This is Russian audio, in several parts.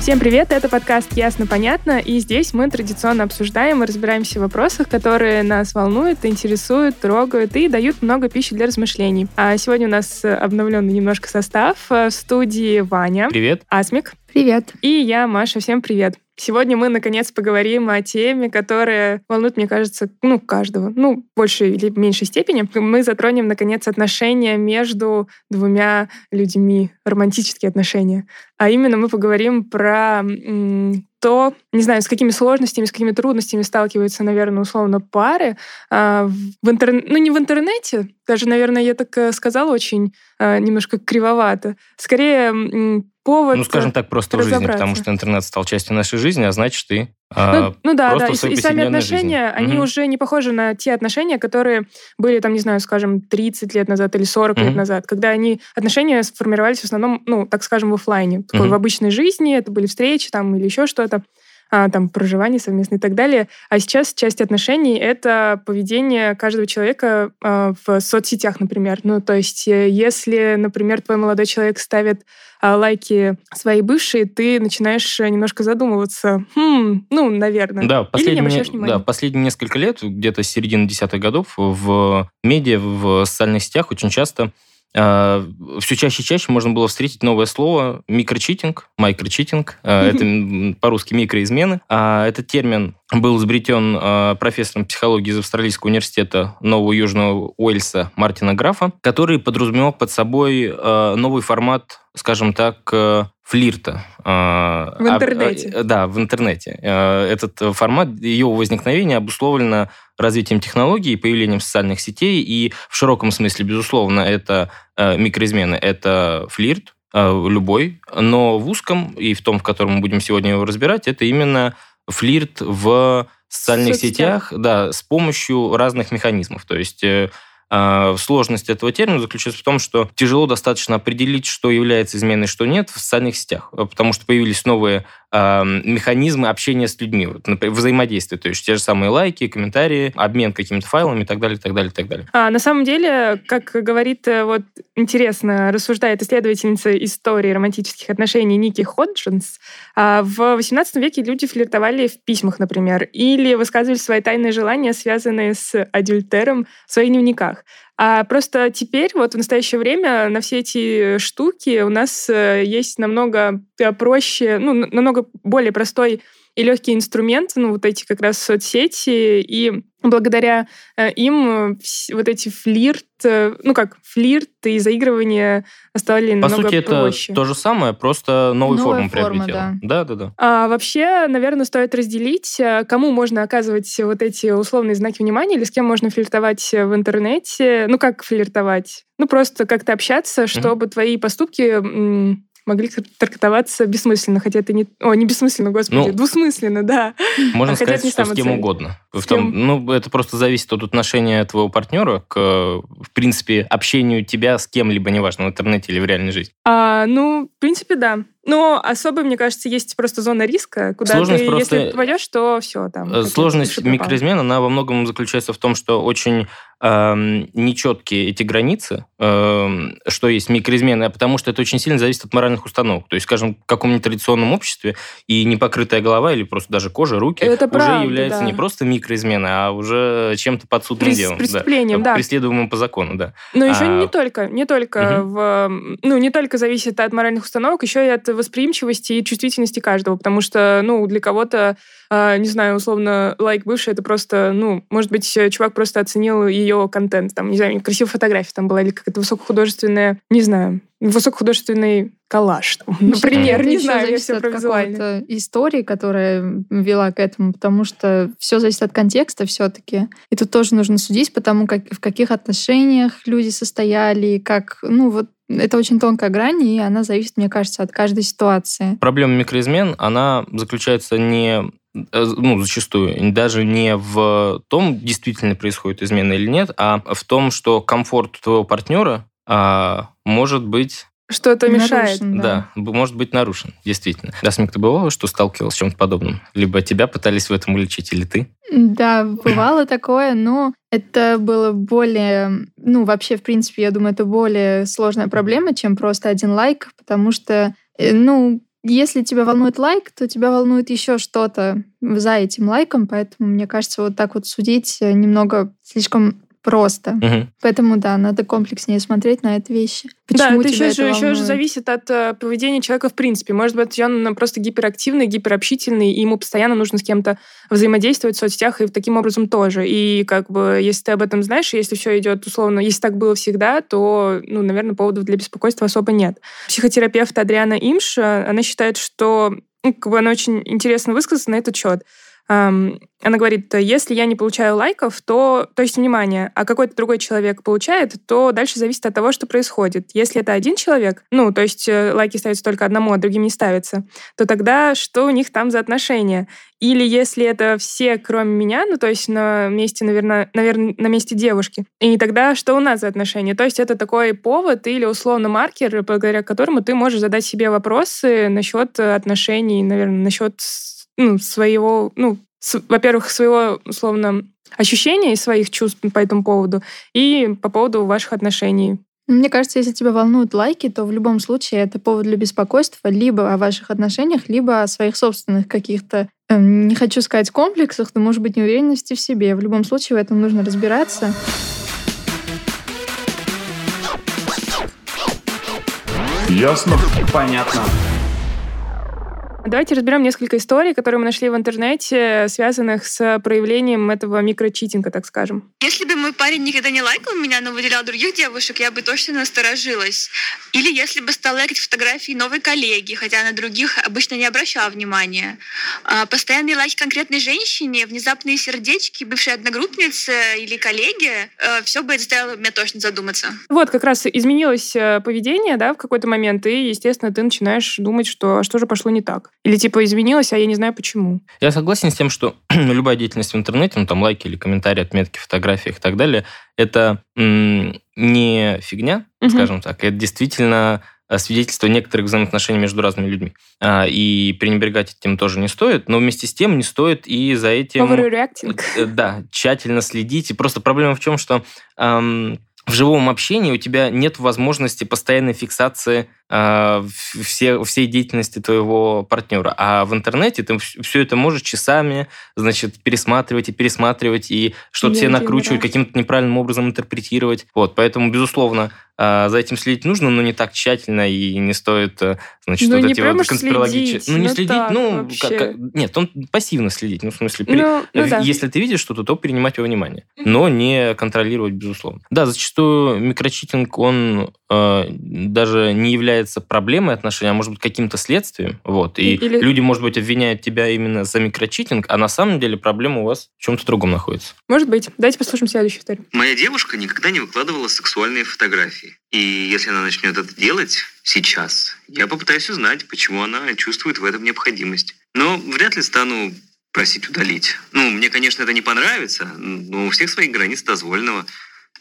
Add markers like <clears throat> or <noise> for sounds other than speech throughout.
Всем привет, это подкаст «Ясно, понятно», и здесь мы традиционно обсуждаем и разбираемся в вопросах, которые нас волнуют, интересуют, трогают и дают много пищи для размышлений. А сегодня у нас обновленный немножко состав. В студии Ваня, Привет. Асмик Привет. и я, Маша. Всем привет. Сегодня мы, наконец, поговорим о теме, которая волнует, мне кажется, ну, каждого, ну, в большей или меньшей степени. Мы затронем, наконец, отношения между двумя людьми, романтические отношения. А именно мы поговорим про м, то, не знаю, с какими сложностями, с какими трудностями сталкиваются, наверное, условно пары а, в в интер... ну не в интернете, даже, наверное, я так э, сказала очень а, немножко кривовато. Скорее повод. ну, скажем так, просто в жизни, потому что интернет стал частью нашей жизни, а значит, и Ну, ну да, да. И, и сами отношения, жизни. они Мгм. уже не похожи на те отношения, которые были, там, не знаю, скажем, 30 лет назад или 40 лет Мгм. назад, когда они, отношения сформировались в основном, ну, так скажем, в оффлайне, такой, Мгм. в обычной жизни, это были встречи там или еще что-то, а, там, проживание совместное и так далее. А сейчас часть отношений — это поведение каждого человека а, в соцсетях, например. Ну, то есть, э, если, например, твой молодой человек ставит а, лайки своей бывшей, ты начинаешь э, немножко задумываться. Хм, ну, наверное. Да, последние, да, последние несколько лет, где-то с середины десятых годов, в медиа, в социальных сетях очень часто все чаще и чаще можно было встретить новое слово микрочитинг, майкрочитинг. Э, Это по-русски микроизмены. А Этот термин был изобретен профессором психологии из Австралийского университета Нового Южного Уэльса Мартина Графа, который подразумевал под собой новый формат, скажем так, э, флирта. Э, В интернете. об- э, Да, в интернете. Э, Этот э, формат, ее возникновение обусловлено развитием технологий появлением социальных сетей. И в широком смысле, безусловно, это микроизмены, это флирт, любой. Но в узком, и в том, в котором мы будем сегодня его разбирать, это именно флирт в социальных соцсетях. сетях, да, с помощью разных механизмов. То есть сложность этого термина заключается в том, что тяжело достаточно определить, что является изменой, что нет в социальных сетях, потому что появились новые э, механизмы общения с людьми, вот, например, взаимодействия, то есть те же самые лайки, комментарии, обмен какими-то файлами и так далее, и так далее, и так далее. А, на самом деле, как говорит, э, вот интересно, рассуждает исследовательница истории романтических отношений Ники Ходжинс, а, в XVIII веке люди флиртовали в письмах, например, или высказывали свои тайные желания, связанные с адюльтером в своих дневниках. А просто теперь, вот в настоящее время, на все эти штуки у нас э, есть намного э, проще, ну, намного более простой и легкий инструмент, ну, вот эти как раз соцсети, и благодаря э, им э, вот эти флирт, э, ну как, флирт и заигрывание стали По намного сути, это проще. то же самое, просто новую Новая форму форма, приобретело. Да, да, да. А вообще, наверное, стоит разделить, кому можно оказывать вот эти условные знаки внимания или с кем можно флиртовать в интернете. Ну, как флиртовать? Ну, просто как-то общаться, чтобы твои поступки могли трактоваться бессмысленно, хотя это не... О, не бессмысленно, господи, Ну, двусмысленно, да. Можно Хотя сказать, что с кем цель. угодно. С В том- кем? ну, это просто зависит от отношения твоего партнера к, в принципе, общению тебя с кем-либо, неважно, в интернете или в реальной жизни. А, ну, в принципе, да. Но особо, мне кажется, есть просто зона риска, куда Сложность ты, просто- если попадешь, то все там. Э, Сложность микроизмен, она во многом заключается в том, что очень эм, нечеткие эти границы, эм, что есть микроизмены, а потому что это очень сильно зависит от моральных установок. То есть, скажем, в каком-нибудь традиционном обществе и непокрытая голова или просто даже кожа, руки Это уже правда, является да. не просто микроизменой, а уже чем-то подсудным Прес- делом. преступлением, да. Преследуемым по закону, да. Но еще А, не только, не только в, ну, не только зависит от моральных установок, еще и от восприимчивости и чувствительности каждого, потому что, ну, для кого-то, а, не знаю, условно, лайк бывший, это просто, ну, может быть, чувак просто оценил ее контент, там, не знаю, красивая фотография там была, или какая-то высокохудожественная, не знаю, высокохудожественный коллаж, там, например, Это не знаю, я все от какой-то истории, которая вела к этому, потому что все зависит от контекста все-таки. И тут тоже нужно судить по тому, как, в каких отношениях люди состояли, как, ну вот это очень тонкая грань, и она зависит, мне кажется, от каждой ситуации. Проблема микроизмен, она заключается не э, ну, зачастую, даже не в том, действительно происходит измена или нет, а в том, что комфорт твоего партнера а, может быть Что-то мешает. Нарушен, Да, б- может быть нарушен, действительно. Ясмик, ты бывало, что сталкивалась с чем-то подобным? Либо тебя пытались в этом уличить, или ты? Да, бывало такое, но это было более, ну, вообще, в принципе, я думаю, это более сложная проблема, чем просто один лайк, потому что, э, ну, если тебя волнует лайк, то тебя волнует еще что-то за этим лайком, поэтому, мне кажется, вот так вот судить э, немного слишком просто. Мгм. Поэтому, да, надо комплекснее смотреть на эти вещи. да, Почему это тебя еще, же, это еще же зависит от э, поведения человека в принципе. Может быть, он просто гиперактивный, гиперобщительный, и ему постоянно нужно с кем-то взаимодействовать в соцсетях, и таким образом тоже. И как бы, если ты об этом знаешь, и если все идет условно, если так было всегда, то, ну, наверное, поводов для беспокойства особо нет. Психотерапевт Адриана Имш, э, она считает, что ну, как бы она очень интересно высказана на этот счет. Она говорит, если я не получаю лайков, то, то есть, внимание, а какой-то другой человек получает, то дальше зависит от того, что происходит. Если это один человек, ну, то есть э, лайки ставятся только одному, а другим не ставятся, то тогда что у них там за отношения? Или если это все, кроме меня, ну, то есть на месте, наверное, наверное, на месте девушки, и тогда что у нас за отношения? То есть это такой повод или условно маркер, благодаря которому ты можешь задать себе вопросы насчет отношений, наверное, насчет ну, своего, ну, с- во-первых, своего, условно, ощущения и своих чувств по этому поводу, и по поводу ваших отношений. Мне кажется, если тебя волнуют лайки, то в любом случае это повод для беспокойства либо о ваших отношениях, либо о своих собственных каких-то, эм, не хочу сказать комплексах, но, может быть, неуверенности в себе. В любом случае в этом нужно разбираться. Ясно? Понятно. Давайте разберем несколько историй, которые мы нашли в интернете, связанных с проявлением этого микрочитинга, так скажем. Если бы мой парень никогда не лайкал меня, но выделял других девушек, я бы точно насторожилась. Или если бы стал лайкать фотографии новой коллеги, хотя на других обычно не обращала внимания. А, Постоянные лайки конкретной женщине, внезапные сердечки, бывшей одногруппницы или коллеги, все бы это заставило меня точно задуматься. Вот, как раз изменилось э, поведение, да, в какой-то момент, и, естественно, ты начинаешь думать, что а что же пошло не так. Или типа изменилось, а я не знаю почему. Я согласен с тем, что <clears throat> любая деятельность в интернете, ну там лайки или комментарии, отметки, фотографии и так далее, это не фигня, Мгм. скажем так, это действительно э, свидетельство некоторых взаимоотношений между разными людьми. А, И пренебрегать этим тоже не стоит, но вместе с тем не стоит и за этим... Overreacting. Э, Да, тщательно следить. И просто проблема в чем, что эм, в живом общении у тебя нет возможности постоянной фиксации э, все, всей деятельности твоего партнера. А в интернете ты все это можешь часами, значит, пересматривать и пересматривать, и что-то себе накручивать, каким-то неправильным образом интерпретировать. Вот, поэтому, безусловно, э, за этим следить нужно, но не так тщательно, и не стоит, э, значит, Ну, вот не эти вот следить, Ну, не ну следить, так, ну, вообще. как- нет, он пассивно следить, ну, в смысле, при- Ну, ну да. если ты видишь что-то, то принимать во внимание, но не контролировать, безусловно. Да, зачастую микрочитинг, он э, даже не является проблемой отношений, а может быть каким-то следствием. Вот. И Или- люди, может быть, обвиняют тебя именно за микрочитинг, а на самом деле проблема у вас в чем-то другом находится. Может быть. Давайте послушаем следующую историю. Моя девушка никогда не выкладывала сексуальные фотографии. И если она начнет это делать сейчас, я попытаюсь узнать, почему она чувствует в этом необходимость. Но вряд ли стану просить удалить. Ну, мне, конечно, это не понравится, но у всех своих границ дозволенного.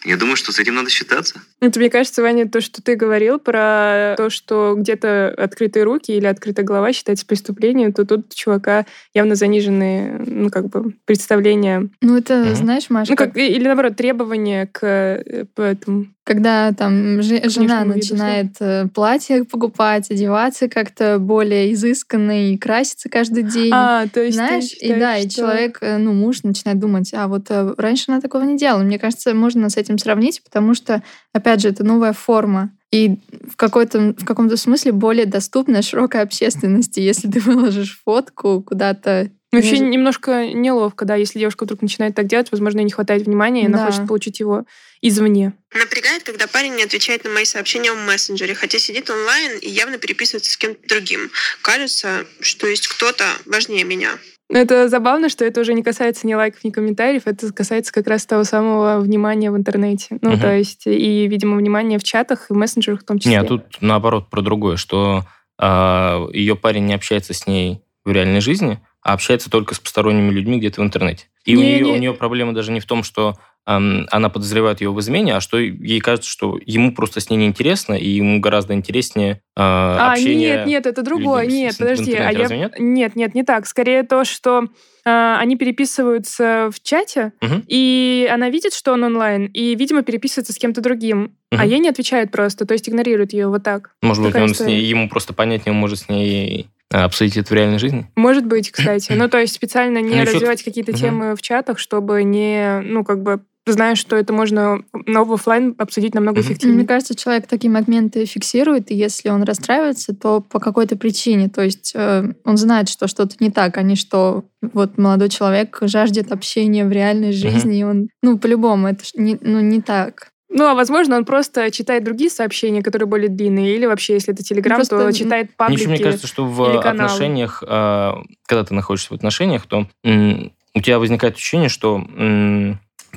Я думаю, что с этим надо считаться. Это, мне кажется, Ваня, то, что ты говорил про то, что где-то открытые руки или открытая голова считается преступлением, то тут у чувака явно заниженные, ну, как бы, представления. Ну, это, Мгм. знаешь, Маша, Ну, как- как, или, наоборот, требования к э, этому. Когда там же- жена виду, начинает э, платье покупать, одеваться как-то более изысканно и краситься каждый день. А, то есть Знаешь, и да, и считаешь, что- человек, э, ну, муж начинает думать, а вот э, раньше она такого не делала. Мне кажется, можно с этим сравнить, потому что, опять же, это новая форма. И в, какой-то, в каком-то смысле более доступна широкой общественности, <laughs> если ты выложишь фотку куда-то. Вообще между- немножко неловко, да, если девушка вдруг начинает так делать, возможно, ей не хватает внимания, и она Да. хочет получить его извне. Напрягает, когда парень не отвечает на мои сообщения в мессенджере, хотя сидит онлайн и явно переписывается с кем-то другим. Кажется, что есть кто-то важнее меня. Но это забавно, что это уже не касается ни лайков, ни комментариев, это касается как раз того самого внимания в интернете. Ну, Мгм. то есть, и, видимо, внимания в чатах и в мессенджерах в том числе. Не, а тут наоборот про другое, что ее парень не общается с ней в реальной жизни, а общается только с посторонними людьми где-то в интернете. И у Не, нее, не. у нее проблема даже не в том, что ам, она подозревает ее в измене, а что ей кажется, что ему просто с ней неинтересно, и ему гораздо интереснее а, А, общение... нет, нет, это другое. людям с- Нет, с- подожди. А я... нет? Нет, нет, не так. Скорее то, что а, они переписываются в чате, Мгм. и она видит, что он онлайн, и, видимо, переписывается с кем-то другим. А Мгм. ей не отвечает просто, то есть игнорирует ее вот так. Может быть, он с ней, ему просто понятнее, он может с ней а, обсудить это в реальной жизни. Может быть, <laughs> кстати. Ну, то есть специально не Ну, развивать какие-то темы в чатах, чтобы не, ну, как бы, зная, что это можно но в офлайн обсудить намного Мгм. Мне эффективнее. кажется, человек такие моменты фиксирует, и если он расстраивается, то по какой-то причине. То есть э, он знает, что что-то не так, а не что вот молодой человек жаждет общения в реальной жизни, и он, ну, по-любому, это не, ну, не так. Ну, а возможно, он просто читает другие сообщения, которые более длинные, или вообще, если это Телеграм, Просто, то читает паблики. Ничего, мне кажется, что в отношениях, а, когда ты находишься в отношениях, то у тебя возникает ощущение, что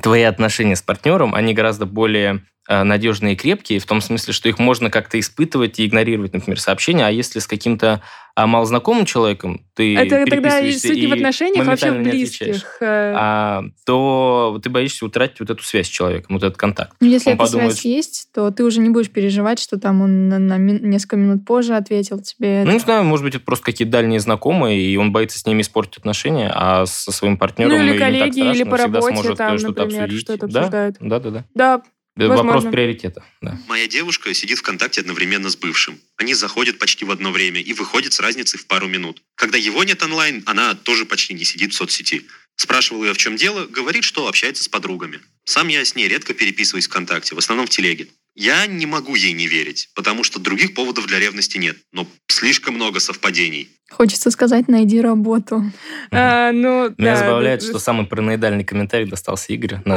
твои отношения с партнером, они гораздо более надежные и крепкие, в том смысле, что их можно как-то испытывать и игнорировать, например, сообщения, а если с каким-то а, малознакомым человеком ты Это тогда суть не в отношениях, а вообще в близких. э, а, то ты боишься утратить вот эту связь с человеком, вот этот контакт. Ну, если Он эта подумает, связь что- есть, то ты уже не будешь переживать, что там он на, на несколько минут позже ответил тебе. Ну, не знаю, может быть, это просто какие-то дальние знакомые, и он боится с ними испортить отношения, а со своим партнером Ну, или коллеги, или по работе, сможет там, что-то например, обсудить. что-то да? обсуждают. Да, да, да. Да, Это Вопрос Возможно. приоритета. Да. Моя девушка сидит ВКонтакте одновременно с бывшим. Они заходят почти в одно время и выходят с разницей в пару минут. Когда его нет онлайн, она тоже почти не сидит в соцсети. Спрашивал ее, в чем дело, говорит, что общается с подругами. Сам я с ней редко переписываюсь ВКонтакте, в основном в телеге. Я не могу ей не верить, потому что других поводов для ревности нет, но слишком много совпадений. Хочется сказать, найди работу. А, ну, Меня да, забавляет, да, что самый параноидальный комментарий достался Игорю. <laughs>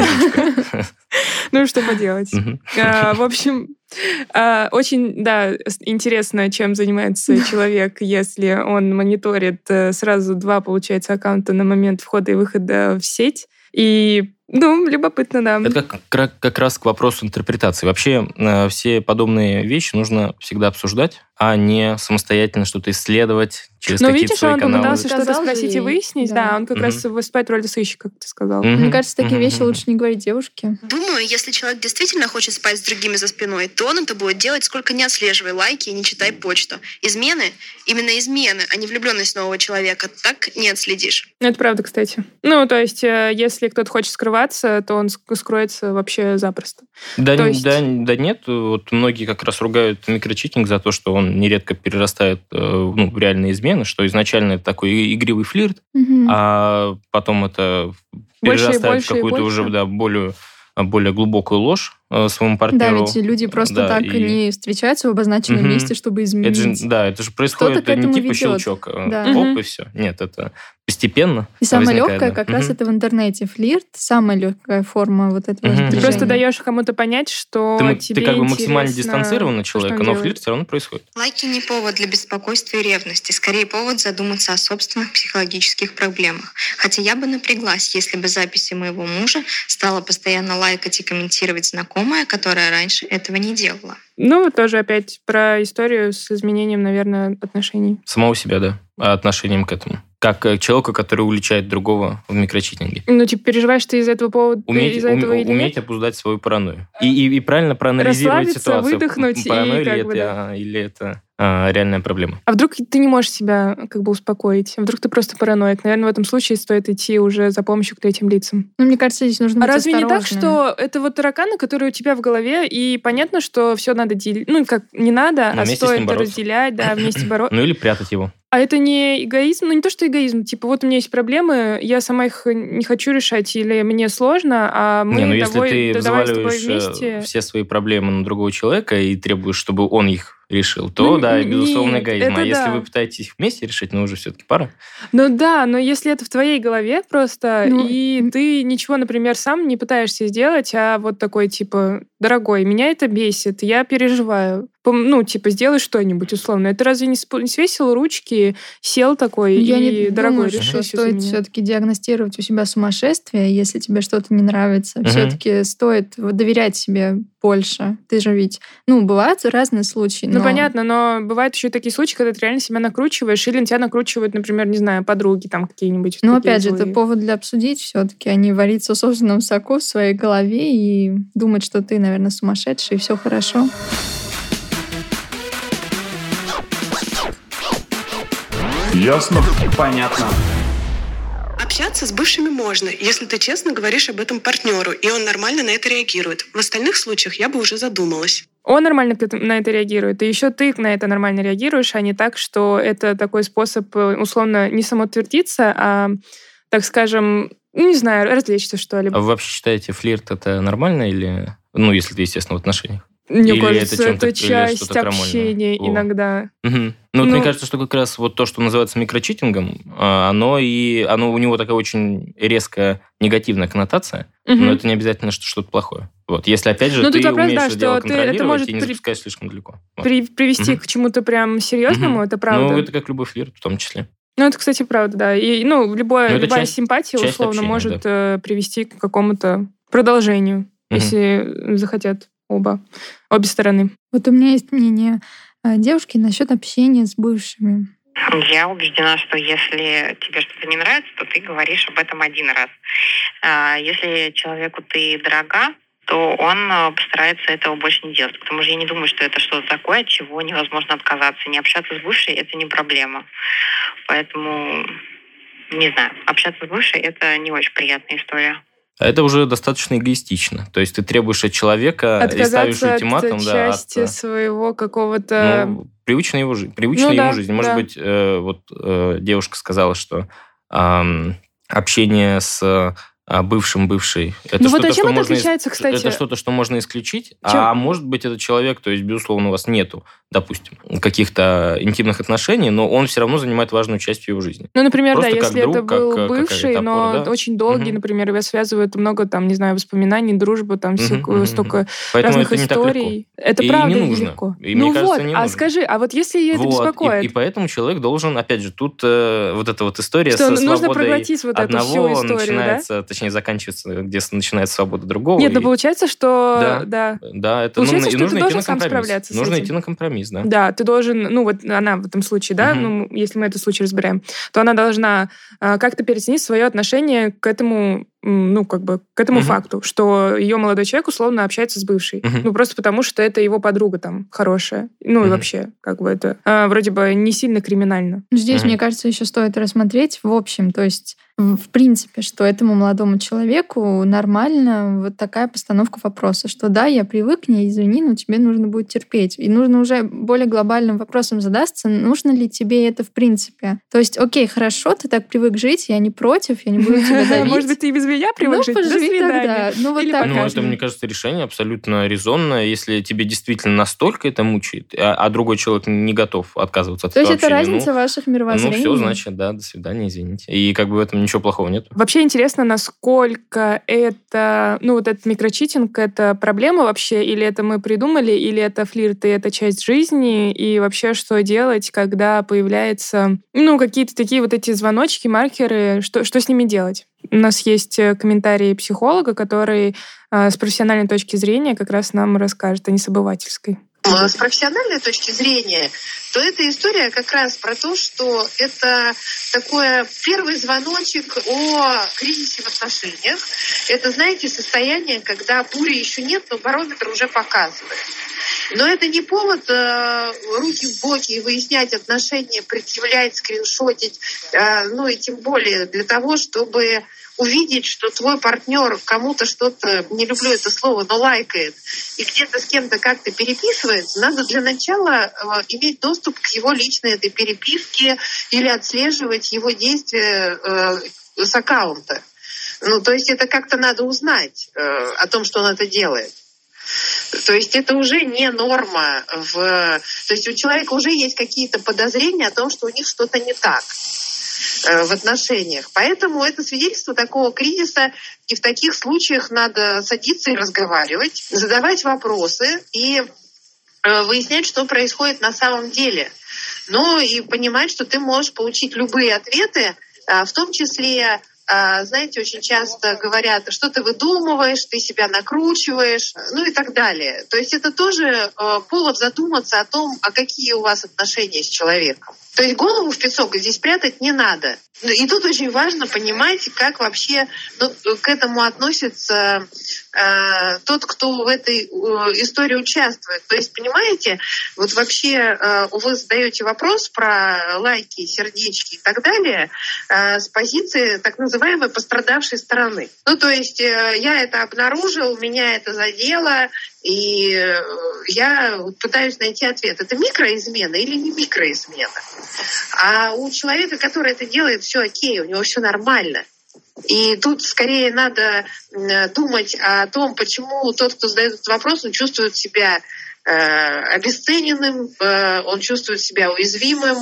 Ну, что поделать. А, В общем, а, очень, да, интересно, чем занимается <laughs> человек, если он мониторит э, сразу два, получается, аккаунта на момент входа и выхода в сеть. И, ну, любопытно, да. Это как, как- как раз к вопросу интерпретации. Вообще э, все подобные вещи нужно всегда обсуждать, а не самостоятельно что-то исследовать через Ну, какие-то видишь, свои он каналы. попытался что-то спросить и ей, выяснить, да. да, он как Мгм. раз выступает в роли сыщика, как ты сказал. Мгм. Мне кажется, такие Мгм. вещи лучше не говорить девушке. Думаю, если человек действительно хочет спать с другими за спиной, то он это будет делать, сколько не отслеживай лайки и не читай почту. Измены, именно измены, а не влюбленность нового человека, так не отследишь. Это правда, кстати. Ну, то есть, э, если кто-то хочет скрываться, то он ск- скроется вообще запросто. Да, То есть- да, да нет, вот многие как раз ругают микрочитинг за то, что он нередко перерастает э, ну, в реальные измены, что изначально это такой игривый флирт, Мгм. а потом это перерастает в больше и какую-то уже да, более, более глубокую ложь э, своему Да, партнеру. ведь люди просто Да, так и- не встречаются в обозначенном Мгм. месте, чтобы Это изменить. же, да, это же происходит к этому не типа ведет. щелчок, э, Да. оп, Мгм. и все. Нет, это постепенно. И самое возникает, легкое да. как раз Мгм. это в интернете. Флирт самая легкая форма вот этого Мгм. Ты просто даешь кому-то понять, что Ты, тебе ты как бы максимально интересно, дистанцирован от что человека, но делает. флирт все равно происходит. Лайки не повод для беспокойства и ревности, скорее повод задуматься о собственных психологических проблемах. Хотя я бы напряглась, если бы записи моего мужа стала постоянно лайкать и комментировать знакомая, которая раньше этого не делала. Ну, тоже опять про историю с изменением, наверное, отношений. Самого себя, да, а отношением к этому. Как э, к человеку, который уличает другого в микрочитинге. Ну, типа, переживаешь ты из этого повода, Уметь, из-за уме- этого или уметь нет? обуздать свою паранойю. И, и, и правильно проанализировать Расслабиться, ситуацию. выдохнуть и Паранойя ли как это, бы, да. а, или это а, реальная проблема. А вдруг ты не можешь себя как бы успокоить? А вдруг ты просто параноик? Наверное, в этом случае стоит идти уже за помощью к третьим лицам. Ну, мне кажется, здесь нужно А быть разве не так, что это вот тараканы, которые у тебя в голове, и понятно, что все надо делить, ну, как не надо, Но а стоит разделять, да, вместе <coughs> бороться. Ну или прятать его. А это не эгоизм? Ну, не то, что эгоизм. Типа, вот у меня есть проблемы, я сама их не хочу решать, или мне сложно, а мы не, ну если давай- ты да давай с тобой взваливаешь э, вместе. все свои проблемы на другого человека и требуешь, чтобы он их решил, то Ну, да, безусловно, эгоизм. А если да. вы пытаетесь их вместе решить, ну уже все-таки пара. Ну да, но если это в твоей голове просто, Ну, и ты ничего, например, сам не пытаешься сделать, а вот такой типа, дорогой, меня это бесит, я переживаю. Ну, типа, сделай что-нибудь условно. Это разве не, не свесил ручки, сел такой Я и не дорогой думаю, решил что стоит все-таки диагностировать у себя сумасшествие, если тебе что-то не нравится. Мгм. Все-таки стоит доверять себе больше. Ты же ведь, ну, бывают разные случаи. Ну, но- понятно, но бывают еще такие случаи, когда ты реально себя накручиваешь, или на тебя накручивают, например, не знаю, подруги там какие-нибудь. Ну, опять же, это повод для обсудить все-таки, а не вариться в собственном соку в своей голове и думать, что ты, наверное, сумасшедший, и все хорошо. Ясно? Понятно. Общаться с бывшими можно, если ты честно говоришь об этом партнеру, и он нормально на это реагирует. В остальных случаях я бы уже задумалась. Он нормально на это реагирует, и еще ты на это нормально реагируешь, а не так, что это такой способ, э, условно, не самоутвердиться, а, так скажем, ну, не знаю, развлечься, что ли. А вы вообще считаете, флирт это нормально или... Ну, если ты, естественно, в отношениях. Мне или кажется, это чем-то- это часть общения О. иногда. Мгм. Ну, вот Ну- мне кажется, что как раз вот то, что называется микрочитингом, а, оно и оно у него такая очень резкая негативная коннотация, Мгм. но это не обязательно, что что-то плохое. Вот, если опять же Ну, ты тут вопрос, умеешь да, это дело что ты- это может и не при- запускаешь слишком далеко. Вот. При- привести Мгм. к чему-то прям серьезному, Мгм. это правда. Ну, это как любой флирт в том числе. Ну, это, кстати, правда, да. И, ну, любое, Ну, любая часть- симпатия, часть условно, общения, может э, привести к какому-то продолжению, Мгм. если захотят оба, обе стороны. Вот у меня есть мнение э, девушки насчет общения с бывшими. Я убеждена, что если тебе что-то не нравится, то ты говоришь об этом один раз. А Если человеку ты дорога, то он э, постарается этого больше не делать. Потому что я не думаю, что это что-то такое, от чего невозможно отказаться. Не общаться с бывшей – это не проблема. Поэтому, не знаю, общаться с бывшей – это не очень приятная история. А это уже достаточно эгоистично. То есть ты требуешь от человека и ставишь Отказаться ультиматум, от да, от, части своего какого-то... ну, привычной его привычной Ну ему да, жизни. Может да. быть, э, вот э, девушка сказала, что ам, общение с а, бывшим бывшей это Ну вот а чем это можно отличается, кстати? Это что-то, что можно исключить, Чем? а может быть этот человек, то есть безусловно у вас нету, допустим, каких-то интимных отношений, но он все равно занимает важную часть его жизни. Ну, например, Просто да, как если друг, это был как, бывший, какая-то но опора, да. очень долгий, Мгм. например, его связывает много, там, не знаю, воспоминаний, дружбы, там, всякую- мгм, столько. Поэтому разных это историй. Это И правда не нужно. легко. И ну вот, кажется, не а нужно. скажи, а вот если ее это Вот, беспокоит, И, и поэтому человек должен, опять же, тут э, вот эта вот история что со нужно проглотить вот эту всю историю, да? Точнее, заканчивается, где начинается свобода другого. Нет, ну и- получается, что... Да. Да. Да, это Получается, нужно, и что ты нужно идти должен на сам справляться нужно этим. идти на компромисс, да. Да, ты должен, ну вот она в этом случае, да, Мгм. ну если мы этот случай разбираем, то она должна а, как-то переоценить свое отношение к этому, ну как бы к этому Мгм. факту, что ее молодой человек условно общается с бывшей, Мгм. ну просто потому что это его подруга там хорошая, ну и Мгм. вообще как бы это а, вроде бы не сильно криминально. Здесь, Мгм. мне кажется, еще стоит рассмотреть в общем, то есть в в принципе, что этому молодому человеку нормально вот такая постановка вопроса, что да, я привык, не извини, но тебе нужно будет терпеть. И нужно уже более глобальным вопросом задаться, нужно ли тебе это в принципе. То есть, окей, хорошо, ты так привык жить, я не против, я не буду тебя <laughs> давить. Может быть, ты и без меня привык ну, жить? До свидания. тогда. Ну, вот Или так. Ну, это, мне кажется, решение абсолютно резонное. Если тебе действительно настолько это мучает, а, а другой человек не готов отказываться от То есть этого это общения, разница ваших ну, ну, мировоззрений. все, значит, да, до свидания, извините. И как бы в этом ничего плохого нет. Вообще интересно, насколько это, ну вот этот микрочитинг, это проблема вообще, или это мы придумали, или это флирт, и это часть жизни, и вообще что делать, когда появляются, ну, какие-то такие вот эти звоночки, маркеры, что, что с ними делать? У нас есть э, комментарии психолога, который э, с профессиональной точки зрения как раз нам расскажет, а не с обывательской. С профессиональной точки зрения, то эта история как раз про то, что это такой первый звоночек о кризисе в отношениях. Это, знаете, состояние, когда бури еще нет, но барометр уже показывает. Но это не повод э, руки в боки и выяснять отношения, предъявлять, скриншотить, э, ну и тем более для того, чтобы увидеть, что твой партнер кому-то что-то, не люблю это слово, но лайкает, и где-то с кем-то как-то переписывается, надо для начала э, иметь доступ к его личной этой переписке или отслеживать его действия э, с аккаунта. Ну, то есть это как-то надо узнать э, о том, что он это делает. То есть это уже не норма. В... То есть у человека уже есть какие-то подозрения о том, что у них что-то не так в отношениях. Поэтому это свидетельство такого кризиса, и в таких случаях надо садиться и разговаривать, задавать вопросы и э, выяснять, что происходит на самом деле. Ну и понимать, что ты можешь получить любые ответы, а, в том числе знаете, очень часто говорят, что ты выдумываешь, ты себя накручиваешь, ну и так далее. То есть это тоже э, повод задуматься о том, а какие у вас отношения с человеком. То есть голову в песок здесь прятать не надо. И тут очень важно понимать, как вообще ну, к этому относится э, тот, кто в этой э, истории участвует. То есть, понимаете, вот вообще э, вы задаете вопрос про лайки, сердечки и так далее э, с позиции так называемой пострадавшей стороны. Ну, то есть э, я это обнаружил, меня это задело, и э, я пытаюсь найти ответ, это микроизмена или не микроизмена. А у человека, который это делает, все окей, у него все нормально. И тут скорее надо думать о том, почему тот, кто задает этот вопрос, он чувствует себя э, обесцененным, э, он чувствует себя уязвимым,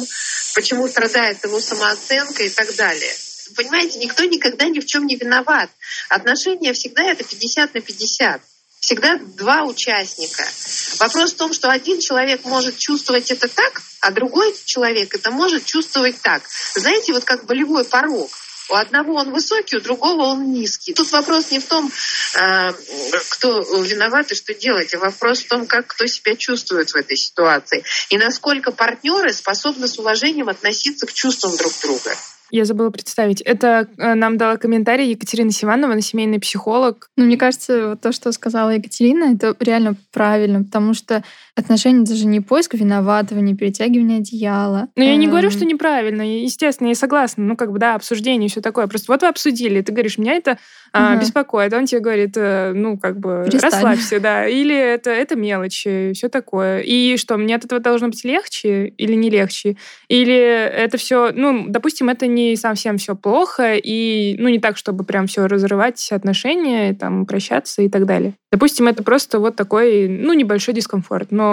почему страдает его самооценка и так далее. Понимаете, никто никогда ни в чем не виноват. Отношения всегда это 50 на 50 всегда два участника. Вопрос в том, что один человек может чувствовать это так, а другой человек это может чувствовать так. Знаете, вот как болевой порог. У одного он высокий, у другого он низкий. Тут вопрос не в том, э, кто виноват и что делать, а вопрос в том, как кто себя чувствует в этой ситуации. И насколько партнеры способны с уважением относиться к чувствам друг друга. Я забыла представить. Это э, нам дала комментарий Екатерина Сиванова, она семейный психолог. Ну, мне кажется, вот то, что сказала Екатерина, это реально правильно, потому что отношения даже не поиск виноватого, не перетягивание одеяла. Ну, я не говорю, что неправильно. Естественно, я согласна. Ну, как бы, да, обсуждение и все такое. Просто вот вы обсудили, ты говоришь, меня это а, беспокоит. Он тебе говорит, э, ну, как бы, Перестань. расслабься, да. Или это, это мелочи, все такое. И что, мне от этого должно быть легче или не легче? Или это все, ну, допустим, это не совсем все плохо, и, ну, не так, чтобы прям все разрывать отношения, там, прощаться и так далее. Допустим, это просто вот такой, ну, небольшой дискомфорт, но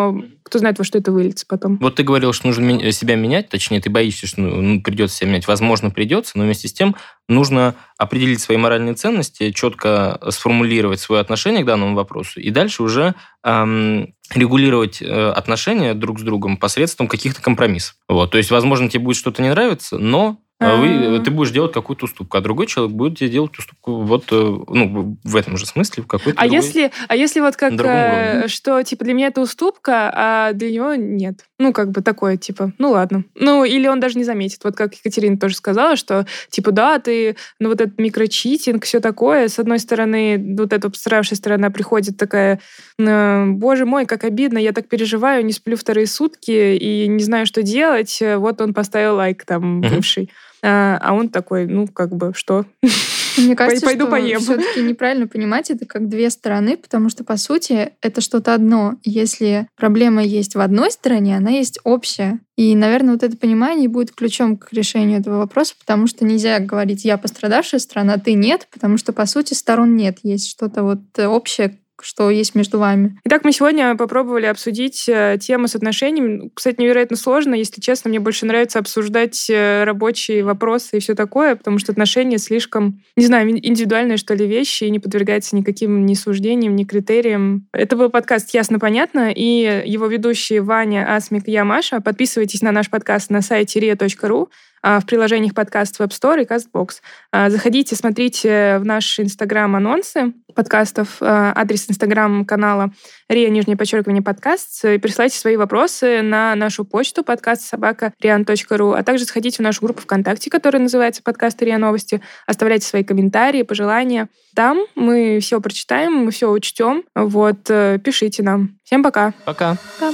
кто знает, во что это выльется потом. Вот ты говорил, что нужно себя менять, точнее, ты боишься, что ну, придется себя менять. Возможно, придется, но вместе с тем нужно определить свои моральные ценности, четко сформулировать свое отношение к данному вопросу, и дальше уже эм, регулировать э, отношения друг с другом посредством каких-то компромиссов. Вот. То есть, возможно, тебе будет что-то не нравиться, но а вы, ты будешь делать какую-то уступку, а другой человек будет тебе делать уступку вот э, ну, в этом же смысле, в какой-то а другой, если, а если вот как, э, что, типа, для меня это уступка, а для него нет? Ну, как бы такое, типа, ну ладно. Ну, или он даже не заметит. Вот как Екатерина тоже сказала, что, типа, да, ты, ну, вот этот микрочитинг, все такое. С одной стороны, вот эта пострадавшая сторона приходит такая, «Э, боже мой, как обидно, я так переживаю, не сплю вторые сутки и не знаю, что делать. Вот он поставил лайк там бывший. А, а он такой, ну, как бы, что? <laughs> Мне кажется, Пойду что поем. <laughs> все-таки неправильно понимать это как две стороны, потому что, по сути, это что-то одно. Если проблема есть в одной стороне, она есть общая. И, наверное, вот это понимание будет ключом к решению этого вопроса, потому что нельзя говорить «я пострадавшая сторона», «ты нет», потому что, по сути, сторон нет. Есть что-то вот общее, что есть между вами. Итак, мы сегодня попробовали обсудить э, тему с отношениями. Кстати, невероятно сложно. Если честно, мне больше нравится обсуждать э, рабочие вопросы и все такое, потому что отношения слишком, не знаю, индивидуальные, что ли, вещи и не подвергаются никаким ни суждениям, ни критериям. Это был подкаст «Ясно-понятно» и его ведущие Ваня, Асмик я, Маша. Подписывайтесь на наш подкаст на сайте ria.ru. А, в приложениях подкаст Web Store и CastBox. А, заходите, смотрите в наш Инстаграм анонсы подкастов, а, адрес Инстаграм-канала РИА, нижнее подчеркивание, подкаст. Присылайте свои вопросы на нашу почту подкаст собака rian.ru, а также заходите в нашу группу ВКонтакте, которая называется подкаст РИА Новости. Оставляйте свои комментарии, пожелания. Там мы все прочитаем, мы все учтем. Вот, э, пишите нам. Всем пока. Пока. Пока.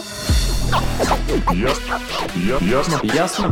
Ясно. Ясно. Ясно.